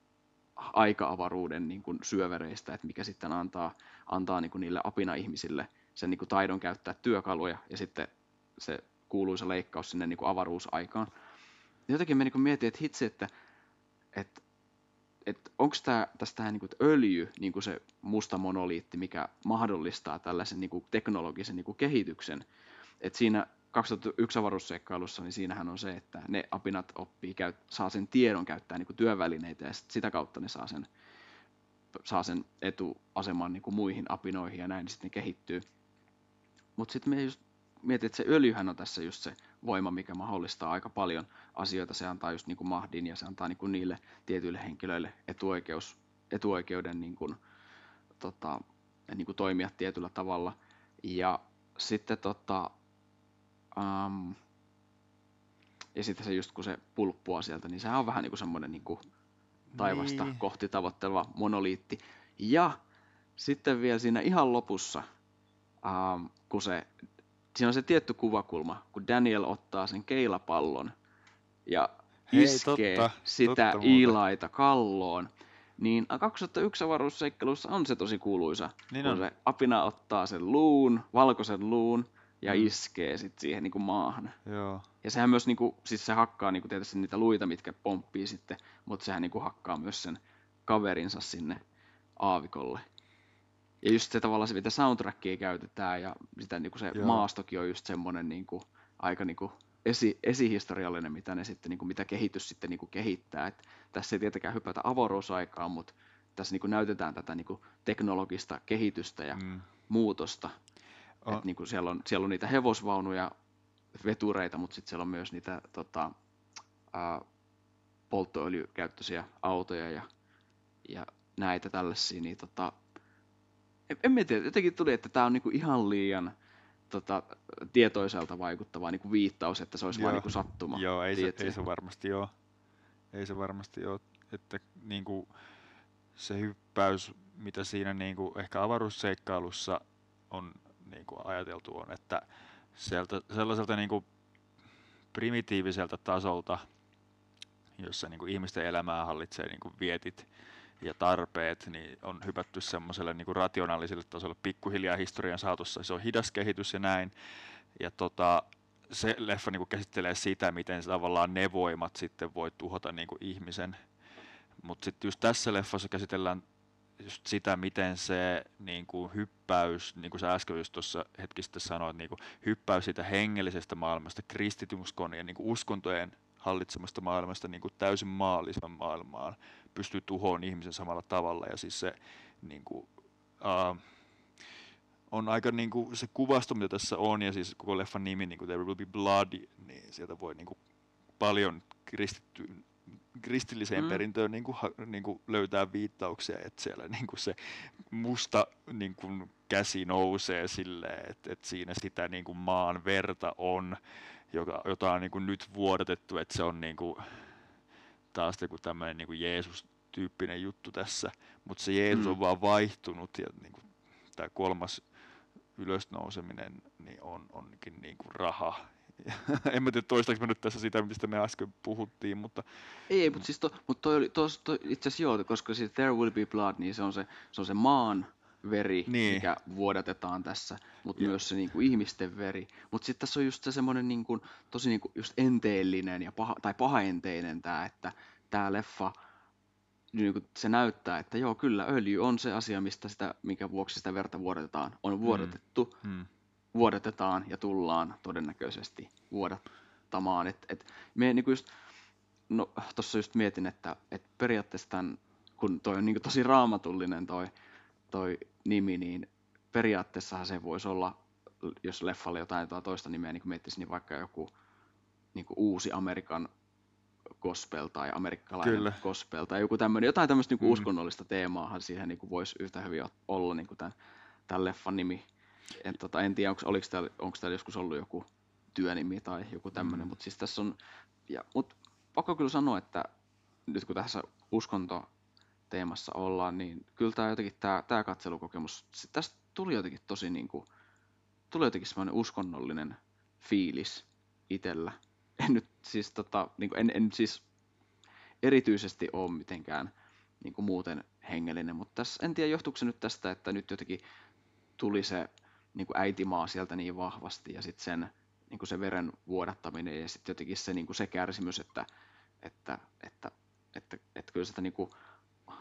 aika-avaruuden niin kuin syövereistä, että mikä sitten antaa, antaa niin kuin niille apina-ihmisille sen niin kuin taidon käyttää työkaluja ja sitten se kuuluisa leikkaus sinne niin kuin avaruusaikaan. Jotenkin mä niin mietin, että hitsi, että, että, että onko tämä tästä niin kuin, että öljy niin kuin se musta monoliitti, mikä mahdollistaa tällaisen niin kuin teknologisen niin kuin kehityksen. että siinä 2001 avaruusseikkailussa, niin siinähän on se, että ne apinat oppii, käy, saa sen tiedon käyttää niin kuin työvälineitä ja sit sitä kautta ne saa sen, saa sen etuaseman niin kuin muihin apinoihin ja näin, niin sitten ne kehittyy. Mutta sitten me just mietin, että se öljyhän on tässä just se voima, mikä mahdollistaa aika paljon asioita. Se antaa just niin kuin mahdin ja se antaa niin kuin niille tietyille henkilöille etuoikeus, etuoikeuden niin kuin, tota, niin kuin toimia tietyllä tavalla. Ja sitten tota, um, ja sitten se just kun se pulppua sieltä, niin sehän on vähän niin kuin semmoinen niin kuin taivasta Niin. kohti tavoitteleva monoliitti. Ja sitten vielä siinä ihan lopussa, um, kun se, siinä on se tietty kuvakulma, kun Daniel ottaa sen keilapallon ja Hei, iskee totta, sitä totta. Iilaita kalloon, niin 2001 avaruusseikkailussa on se tosi kuuluisa, Niin kun on. se apina ottaa sen luun, valkoisen luun, ja Mm. iskee sitten siihen niin kuin maahan. Joo. Ja sehän myös, niinku, siis se hakkaa niinku tietysti niitä luita, mitkä pomppii sitten, mutta sehän niinku hakkaa myös sen kaverinsa sinne aavikolle. Ja just se tavallaan se, mitä soundtrackia käytetään ja sitä niinku se Joo. maastokin on just semmoinen niinku, aika niinku esi, esihistoriallinen, mitä ne sitten, niinku, mitä kehitys sitten niinku kehittää. Et tässä ei tietenkään hypätä avaruusaikaan, mutta tässä niinku näytetään tätä niinku teknologista kehitystä ja Mm. muutosta. On- Et niinku siellä, on, siellä on niitä hevosvaunuja, vetureita, mutta sitten siellä on myös niitä tota, ää, polttoöljykäyttöisiä autoja ja, ja näitä tällaisia. Niin, tota, en, en mä tiedä, jotenkin tuli, että tämä on niinku ihan liian tota, tietoiselta vaikuttava niinku viittaus, että se olisi vain niinku sattuma. Joo, ei se, ei se varmasti ole. Ei se varmasti ole, että niinku, se hyppäys, mitä siinä niinku, ehkä avaruusseikkailussa on niinku, ajateltu on, että sieltä, sellaiselta niinku, primitiiviseltä tasolta, jossa niin kuin ihmisten elämää hallitsee niin kuin vietit ja tarpeet, niin on hypätty semmoiselle niin rationaaliselle tasolle pikkuhiljaa historian saatossa. Se on hidas kehitys ja näin. Ja tota, se leffa niin kuin käsittelee sitä, miten se tavallaan ne voimat sitten voi tuhota niin kuin ihmisen. Mutta sitten just tässä leffassa käsitellään just sitä, miten se niin kuin hyppäys, niin kuin sä äsken just tuossa hetki sitten sanoit, niin kuin hyppäys siitä hengellisestä maailmasta, kristityskon ja niin kuin uskontojen hallitsemasta maailmasta niin kuin täysin maalliseen maailmaan pystyy tuhoon ihmisen samalla tavalla. Ja siis se niin kuin, uh, on aika niin kuin, se kuvasto, mitä tässä on, ja siis koko leffan nimi, niin kuin There Will Be Blood, niin sieltä voi niin kuin, paljon kristitty, kristilliseen mm. perintöön niin kuin, niin kuin löytää viittauksia, että siellä niin kuin se musta niin kuin, käsi nousee silleen, että, että siinä sitä niin kuin, maan verta on, joka, jota on niin kuin, nyt vuodatettu, että se on niin kuin, taas joku tämmöinen niin Jeesus-tyyppinen juttu tässä, mutta se Jeesus mm. on vaan vaihtunut ja niin kuin, tämä kolmas ylösnouseminen niin on, onkin niin kuin raha. en mä tiedä toistaanko mä nyt tässä sitä, mistä me äsken puhuttiin, mutta... Ei, mutta siis to, mutta toi, oli, tos, toi, itse asiassa joo, koska siis There Will Be Blood, niin se on se, se, on se maan veri, niin. mikä vuodatetaan tässä, mutta myös se niin kuin, ihmisten veri. Mutta sitten tässä on just se semmoinen niin kuin, tosi niin kuin, just enteellinen ja paha, tai pahaenteinen tämä, että tämä leffa niin kuin se näyttää, että joo, kyllä öljy on se asia, mistä sitä, minkä vuoksi sitä verta vuodatetaan. On vuodatettu, mm. Mm. vuodatetaan ja tullaan todennäköisesti vuodattamaan. Et, et me niin kuin just, no tuossa just mietin, että et periaatteessa tämän, kun toi on niin tosi raamatullinen toi, toi nimi, niin periaatteessahan se voisi olla, jos leffalle jotain, jotain toista nimeä, niin kuin miettisin, niin vaikka joku niin kuin uusi Amerikan gospel tai amerikkalainen Kyllä. gospel tai joku tämmöinen, jotain tämmöistä niin mm. uskonnollista teemaahan siihen niin voisi yhtä hyvin olla niin kuin tämän, tämän leffan nimi. En, tota, en tiedä, onko, oliko täällä, onko täällä joskus ollut joku työnimi tai joku tämmöinen, mm. mutta siis tässä on, ja, mut pakko kyllä sanoa, että nyt kun tässä uskonto teemassa ollaan, niin kyllä tämä jotenkin tämä, tämä katselukokemus, tästä tuli jotenkin tosi niin kuin, tuli jotenkin semmoinen uskonnollinen fiilis itsellä. En nyt siis, tota, niin kuin en, en siis erityisesti ole mitenkään niin kuin muuten hengellinen, mutta tässä, en tiedä johtuuko se nyt tästä, että nyt jotenkin tuli se niin kuin äitimaa sieltä niin vahvasti ja sitten sen niin kuin se veren vuodattaminen ja sitten jotenkin se, niin kuin se kärsimys, että, että, että, että, että kyllä sitä niin kuin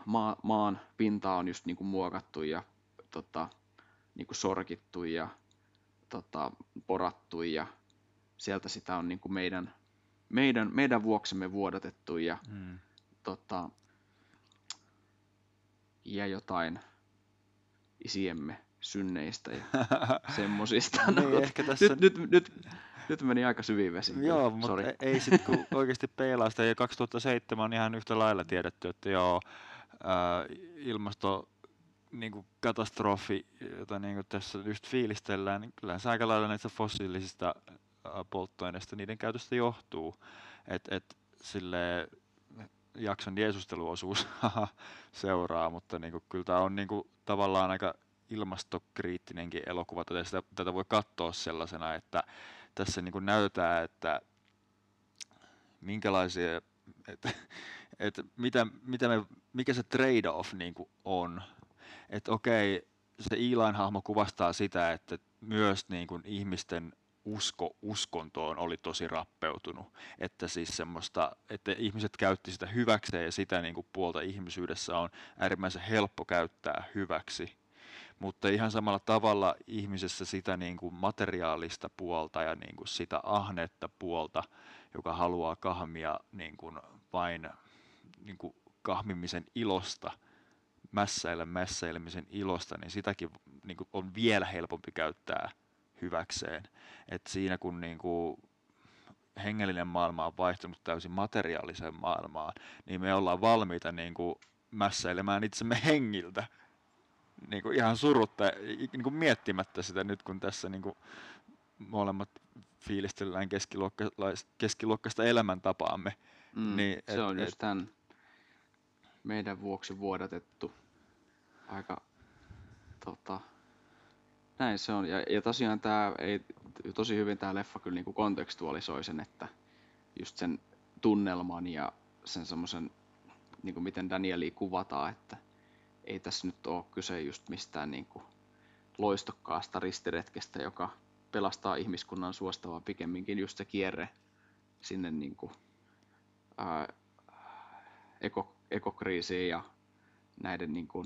maa, maan pintaa on just niin kuin muokattu ja tota, niin kuin sorkittu ja tota, porattu ja sieltä sitä on niin kuin meidän, meidän, meidän vuoksemme vuodatettu ja, mm. tota, ja jotain isiemme synneistä ja semmosista. niin, no, ehkä tässä... nyt, nyt, nyt, nyt meni aika syviin vesiin. Joo, mutta Sorry. ei, ei sitten kun oikeasti peilaa sitä. Ja 2007 on ihan yhtä lailla tiedetty, että joo, ilmasto niin kuin katastrofi, jota niin kuin tässä just fiilistellään, niin kyllä se aika lailla näistä fossiilisista polttoaineista niiden käytöstä johtuu. Että et, sille jakson jeesusteluosuus seuraa, mutta niinku, kyllä tämä on niinku, tavallaan aika ilmastokriittinenkin elokuva. Tätä, sitä, tätä voi katsoa sellaisena, että tässä niinku näytetään, että minkälaisia, että, että mitä, mitä me, mikä se trade-off niinku on. Että okei, se Eli-hahmo kuvastaa sitä, että myös niin kuin ihmisten usko uskontoon oli tosi rappeutunut. Että siis semmoista, että ihmiset käytti sitä hyväkseen ja sitä niin kuin puolta ihmisyydessä on äärimmäisen helppo käyttää hyväksi. Mutta ihan samalla tavalla ihmisessä sitä niin kuin materiaalista puolta ja niin kuin sitä ahnetta puolta, joka haluaa kahmia niin kuin vain niin kuin kahmimisen ilosta, mässäillä mässäilemisen ilosta, niin sitäkin niin kuin on vielä helpompi käyttää hyväkseen. Et siinä kun niin kuin hengellinen maailma on vaihtunut täysin materiaaliseen maailmaan, niin me ollaan valmiita niin kuin mässäilemään itsemme hengiltä. Niin kuin ihan surutta, niin kuin miettimättä sitä nyt, kun tässä niin kuin molemmat fiilistellään keskiluokkaista elämäntapaamme. Mm, niin, se et, on just tämän meidän vuoksi vuodatettu aika tota, näin se on. Ja, ja tosiaan tämä ei, tosi hyvin tämä leffa kyllä niinku kontekstualisoi sen, että just sen tunnelman ja sen semmoisen, niin kuin miten Danielia kuvataan, että ei tässä nyt ole kyse just mistään niin kuin loistokkaasta ristiretkestä, joka pelastaa ihmiskunnan suostavaa pikemminkin just se kierre sinne niin kuin, ää, eko, ekokriisiin ja näiden niin kuin,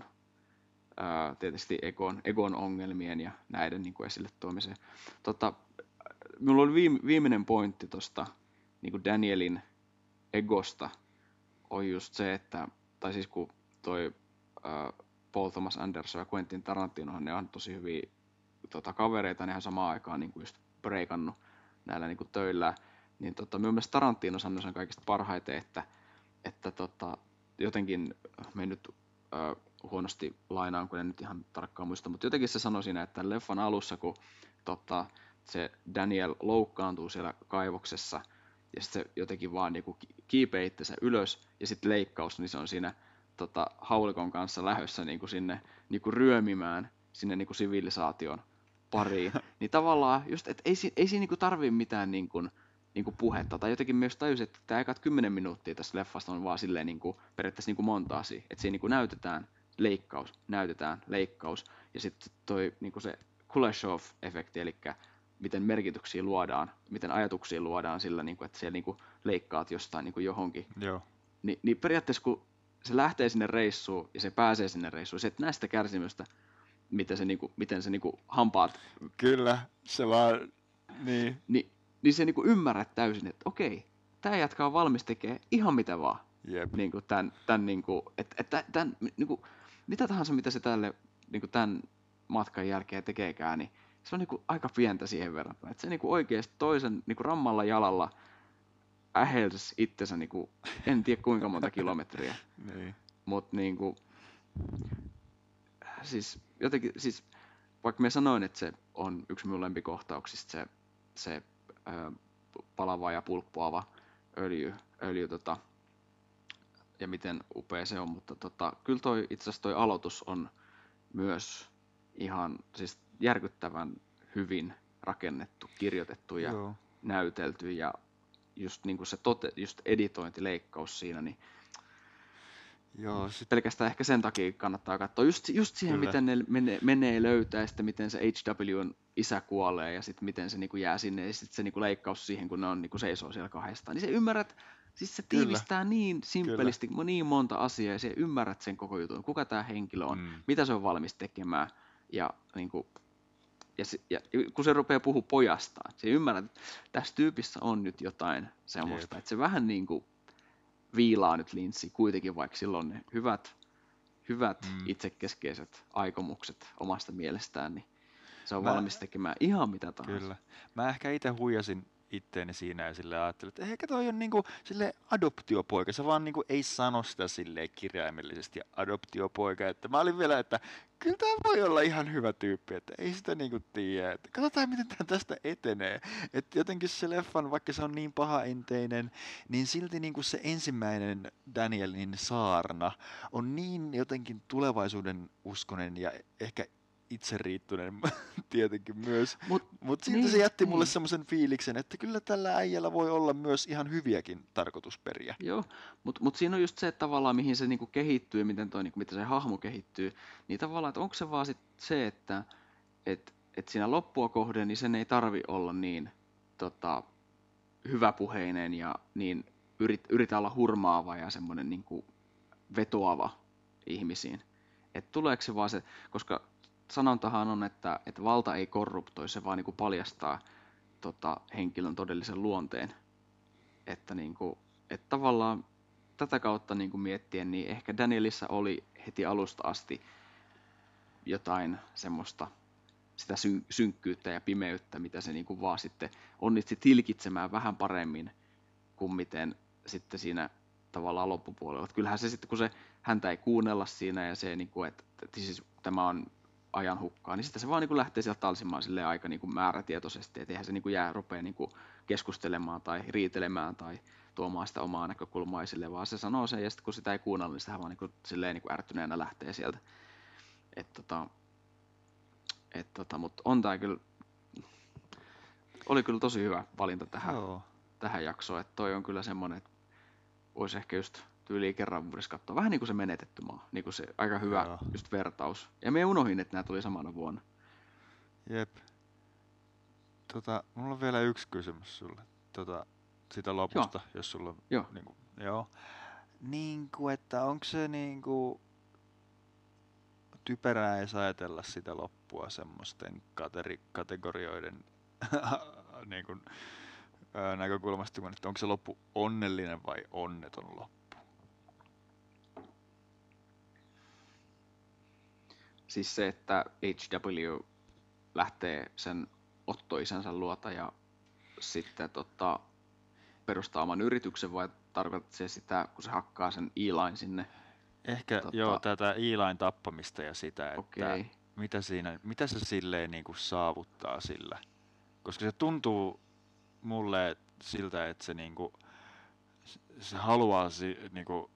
ää, tietysti egon, egon ongelmien ja näiden niin kuin esille tuomiseen. Tota, minulla oli viime, viimeinen pointti tuosta niin Danielin egosta on just se, että, tai siis kun toi ää, Paul Thomas Anderson ja Quentin Tarantinohan ne on tosi hyviä tota, kavereita, ne ihan samaan aikaan niin kuin just breikannut näillä niin kuin töillä, niin tota, minun mielestä Tarantino sanoi sen kaikista parhaiten, että, että tota, jotenkin, me nyt äh, huonosti lainaan, kun en nyt ihan tarkkaan muista, mutta jotenkin se sanoi siinä, että leffan alussa, kun tota, se Daniel loukkaantuu siellä kaivoksessa, ja sitten se jotenkin vaan niinku kiipee itsensä ylös, ja sitten leikkaus, niin se on siinä tota, haulikon kanssa lähössä niinku sinne niinku ryömimään sinne niinku sivilisaation pariin. niin tavallaan just, että ei, ei siinä niinku tarvii mitään niinku, niinku puhetta. Tai jotenkin myös tajusin, että tämä ekat 10 minuuttia tästä leffasta on vaan silleen niinku, periaatteessa niinku monta asiaa. Että siinä niinku näytetään leikkaus, näytetään leikkaus. Ja sitten toi niinku se Kuleshov-efekti, eli miten merkityksiä luodaan, miten ajatuksia luodaan sillä, niinku, että siellä niinku leikkaat jostain niinku johonkin. Joo. Ni, niin periaatteessa kun se lähtee sinne reissuun ja se pääsee sinne reissuun, se et näe sitä kärsimystä, miten se, niinku, miten se niinku hampaat, Kyllä, se vaan, niin, niin, niin se niinku ymmärrät täysin, että okei, tämä jätkä on valmis tekemään ihan mitä vaan. jep. Niinku tämän, tämän niinku, että, että tämän, niinku, mitä tahansa mitä se tälle niinku tämän matkan jälkeen tekeekään, niin se on niinku aika pientä siihen verrattuna. Että se niinku oikeasti toisen niinku rammalla jalalla ähelsi itsensä niinku, en tiedä kuinka monta kilometriä. Niin. Mutta niinku, siis jotenkin, siis vaikka mä sanoin, että se on yksi minun lempikohtauksista se, se palava ja pulppuava öljy, öljy tota, ja miten upea se on, mutta tota, kyllä toi, itse asiassa toi aloitus on myös ihan siis järkyttävän hyvin rakennettu, kirjoitettu ja Joo. näytelty ja just niin kuin se tote, just editointi, leikkaus siinä, niin Joo, sit, pelkästään ehkä sen takia kannattaa katsoa. Just, just siihen, Kyllä. miten ne menee, menee löytää, ja sitten miten se HWn isä kuolee, ja sitten miten se niinku jää sinne, ja sitten se niinku leikkaus siihen, kun ne on niinku seisoo siellä kahdestaan. Niin se ymmärrät, siis se Kyllä. tiivistää niin simppelisti niin monta asiaa, ja se ymmärrät sen koko jutun. Kuka tämä henkilö on, Mm. mitä se on valmis tekemään, ja niinku, ja, se, ja kun se rupeaa puhua pojastaan, se ymmärrät, että tässä tyypissä on nyt jotain semmoista, Jep. että se vähän niin kuin viilaa nyt linssi kuitenkin, vaikka silloin ne hyvät, hyvät mm. itsekeskeiset aikomukset omasta mielestään, niin se on Mä- valmis tekemään ihan mitä tahansa. kyllä. Mä ehkä itse huijasin itteeni siinä ja sille ajattelin, että ehkä toi on niinku sille adoptiopoika. Se vaan niinku ei sano sitä sille kirjaimellisesti adoptiopoika. Että mä olin vielä, että kyllä tämä voi olla ihan hyvä tyyppi, että ei sitä niinku tiedä. Että katsotaan, miten tämä tästä etenee. Että jotenkin se leffan, vaikka se on niin pahaenteinen, niin silti niinku se ensimmäinen Danielin saarna on niin jotenkin tulevaisuuden uskonen ja ehkä itseriittoinen tietenkin myös. Mut, Mutta silti Niin, se jätti mulle niin. semmoisen fiiliksen, että kyllä tällä äijällä voi olla myös ihan hyviäkin tarkoitusperiä. joo, mutta mut siinä on just se, että tavallaan mihin se niinku kehittyy, miten, toi, niinku, miten se hahmo kehittyy, niin tavallaan, että onko se vaan sit se, että et, et siinä loppua kohden, niin sen ei tarvi olla niin tota, hyväpuheinen ja niin yrit, yritä olla hurmaava ja semmoinen niin kuin vetoava ihmisiin. Et tuleeko se vaan se, koska sanontahan on, että, että valta ei korruptoi, se vaan niin paljastaa tota, henkilön todellisen luonteen. Että, niin kuin, että tavallaan tätä kautta niin kuin miettien, niin ehkä Danielissa oli heti alusta asti jotain semmoista sitä syn- synkkyyttä ja pimeyttä, mitä se niin kuin vaan sitten onnistui tilkitsemään vähän paremmin kuin miten sitten siinä tavallaan loppupuolella. Että kyllähän se sitten, kun se häntä ei kuunnella siinä ja se, niin kuin, että, että siis tämä on ajan hukkaa, niin sitten se vaan niin kuin lähtee sieltä talsimaan silleen aika niin kuin määrätietoisesti, että eihän se niin kuin jää rupea niin kuin keskustelemaan tai riitelemään tai tuomaan sitä omaa näkökulmaa esille, vaan se sanoo sen ja sitten kun sitä ei kuunnella, niin sitä vaan niin kuin, silleen niin kuin ärtyneenä lähtee sieltä. Et, tota, et, tota, mutta on tää kyllä, oli kyllä tosi hyvä valinta tähän, Joo. tähän jaksoon, että toi on kyllä semmonen, että voisi ehkä just tyyliin kerran vuodessa katsoa. Vähän niin kuin se menetetty maa. Niin kuin se aika hyvä Joo. just vertaus. Ja me unohin, että nämä tuli samana vuonna. Jep. Tota, mulla on vielä yksi kysymys sulle. Tota, sitä lopusta, jos sulla on... Joo. Niinku, joo. Niinku, että onko se niinku typerää edes ajatella sitä loppua semmoisten kateri- kategorioiden niinku, ää, näkökulmasta, kun, että onko se loppu onnellinen vai onneton loppu? Siis se, että HW lähtee sen Otto-isänsä luota ja sitten tota, perustaa oman yrityksen vai tarkoitat se sitä, kun se hakkaa sen e sinne? Ehkä Tota- joo, tätä Iilain tappamista ja sitä, että Okei. mitä, siinä, mitä se silleen niin kuin saavuttaa sillä. Koska se tuntuu mulle siltä, että se, niin kuin, se haluaa si, niin kuin,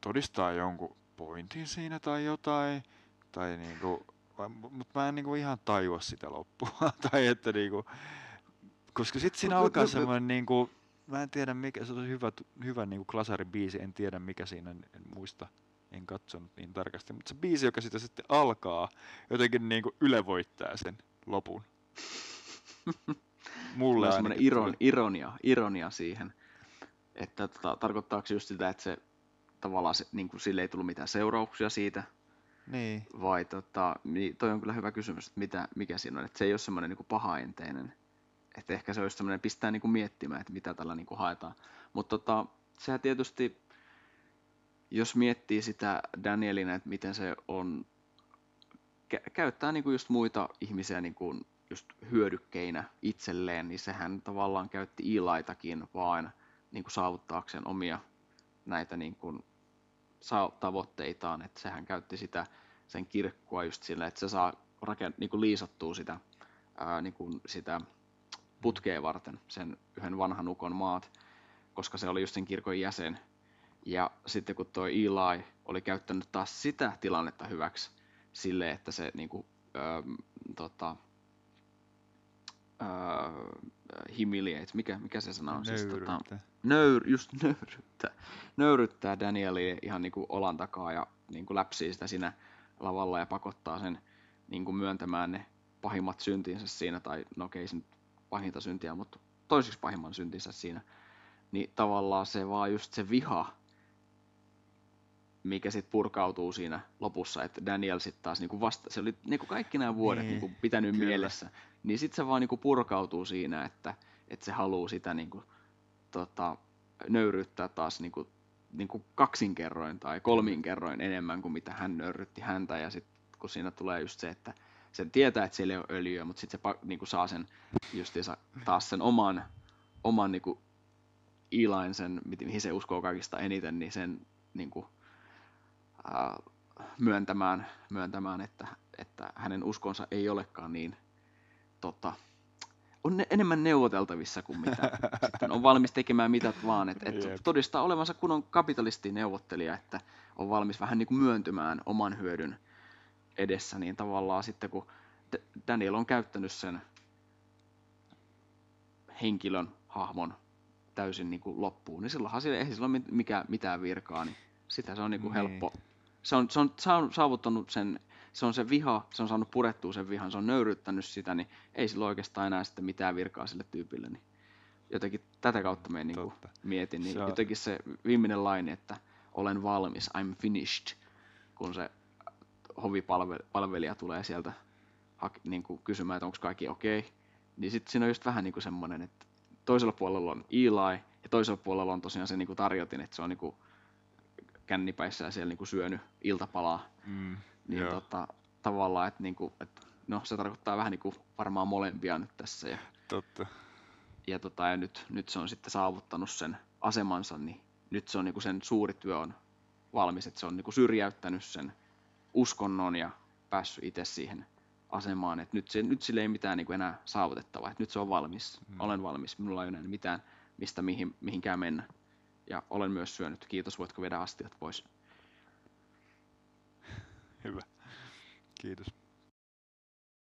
todistaa jonkun pointin siinä tai jotain. Tai niin kuin, mutta mä en niin kuin ihan tajua sitä loppua. tai että niin kuin, koska sitten siinä alkaa semmoinen niin kuin, mä en tiedä mikä, se on hyvä, hyvä niin kuin klasaribiisi, en tiedä mikä siinä, en, en muista, en katsonut niin tarkasti, mutta se biisi, joka sitä sitten alkaa, jotenkin niin kuin ylevoittaa sen lopun. Mulle Mulla on semmoinen iron, ironia, ironia siihen, että tota, tarkoittaako se just sitä, että se tavallaan se, niin kuin, sille ei tullut mitään seurauksia siitä, Niin, vai tota, niin toi on kyllä hyvä kysymys, että mitä, mikä siinä on, että se ei ole semmoinen niin pahaenteinen, että ehkä se olisi semmoinen pistää niin kuin miettimään, että mitä tällä niin kuin haetaan, mutta tota, sehän tietysti, jos miettii sitä Danielina, että miten se on, kä- käyttää niin kuin just muita ihmisiä niin kuin just hyödykkeinä itselleen, niin sehän tavallaan käytti Ilaitakin vaan niin kuin saavuttaakseen omia näitä niin kuin saa tavoitteitaan, että sehän käytti sitä sen kirkkoa just sillä, että se saa rakent- niin kuin liisattua sitä, ää, niin kuin sitä putkea varten, sen yhden vanhan ukon maat, koska se oli just sen kirkon jäsen. Ja sitten kun toi Eli oli käyttänyt taas sitä tilannetta hyväksi sille, että se niin kuin, ää, tota, ää, humiliate, mikä, mikä se sana on? Siis, tota, nöyr, just nöyryttää, nöyryttää Danielia ihan niin kuin olan takaa ja niin kuin läpsii sitä siinä lavalla ja pakottaa sen niin kuin myöntämään ne pahimmat syntinsä siinä, tai no okei se nyt pahinta syntiä, mutta toiseksi pahimman syntinsä siinä. Niin tavallaan se vaan just se viha, mikä sitten purkautuu siinä lopussa, että Daniel sitten taas niinku vasta, se oli niinku kaikki nämä vuodet Niin, niinku pitänyt kyllä. mielessä, niin sitten se vaan niinku purkautuu siinä, että, että se haluaa sitä niinku, tota, nöyryyttää taas niinku, niinku kaksinkerroin tai kolminkerroin enemmän kuin mitä hän nöyrytti häntä ja sitten kun siinä tulee just se, että se tietää, että siellä ei ole öljyä, mutta sitten se pa- niinku saa sen justiinsa taas sen oman, oman niinku Ilain sen, mihin se uskoo kaikista eniten, niin sen niinku, myöntämään, myöntämään että, että hänen uskonsa ei olekaan niin tota, on ne, enemmän neuvoteltavissa kuin mitä sitten on valmis tekemään mitä vaan, että et Jep. todistaa olevansa kunnon kapitalistineuvottelija, että on valmis vähän niin kuin myöntymään oman hyödyn edessä, niin tavallaan sitten kun Daniel on käyttänyt sen henkilön, hahmon täysin niin kuin loppuun, niin silloinhan sillä ei sillä ole mikä, mitään virkaa, niin sitä se on niin kuin Niin. helppo. Se on, se, on, saavuttanut sen, se on se viha, se on saanut purettua sen vihan, se on nöyryttänyt sitä, niin ei sillä oikeastaan enää sitten mitään virkaa sille tyypille. Niin jotenkin tätä kautta me niin mietin, niin Se on- jotenkin se viimeinen laini, että olen valmis, I'm finished, kun se hovipalvelija tulee sieltä niin kuin kysymään, että onko kaikki okei, okay. niin sitten siinä on just vähän niin kuin semmoinen, että toisella puolella on Eli ja toisella puolella on tosiaan se niin kuin tarjotin, että se on niin kuin kännipäissä ja siellä niin kuin syönyt iltapalaa, Mm, niin joo. tota, tavallaan, että, niin kuin, että no se tarkoittaa vähän niin kuin varmaan molempia nyt tässä ja, Totta. ja, tota, ja nyt, nyt se on sitten saavuttanut sen asemansa, niin nyt se on niin kuin sen suuri työ on valmis, että se on niin kuin syrjäyttänyt sen uskonnon ja päässyt itse siihen asemaan, että nyt, se, nyt sille ei mitään niin kuin enää saavutettavaa, että nyt se on valmis, Mm. olen valmis, minulla ei ole enää mitään, mistä mihin, mihinkään mennä. Ja olen myös syönyt, kiitos, voitko viedä astiat pois. Hyvä. Kiitos.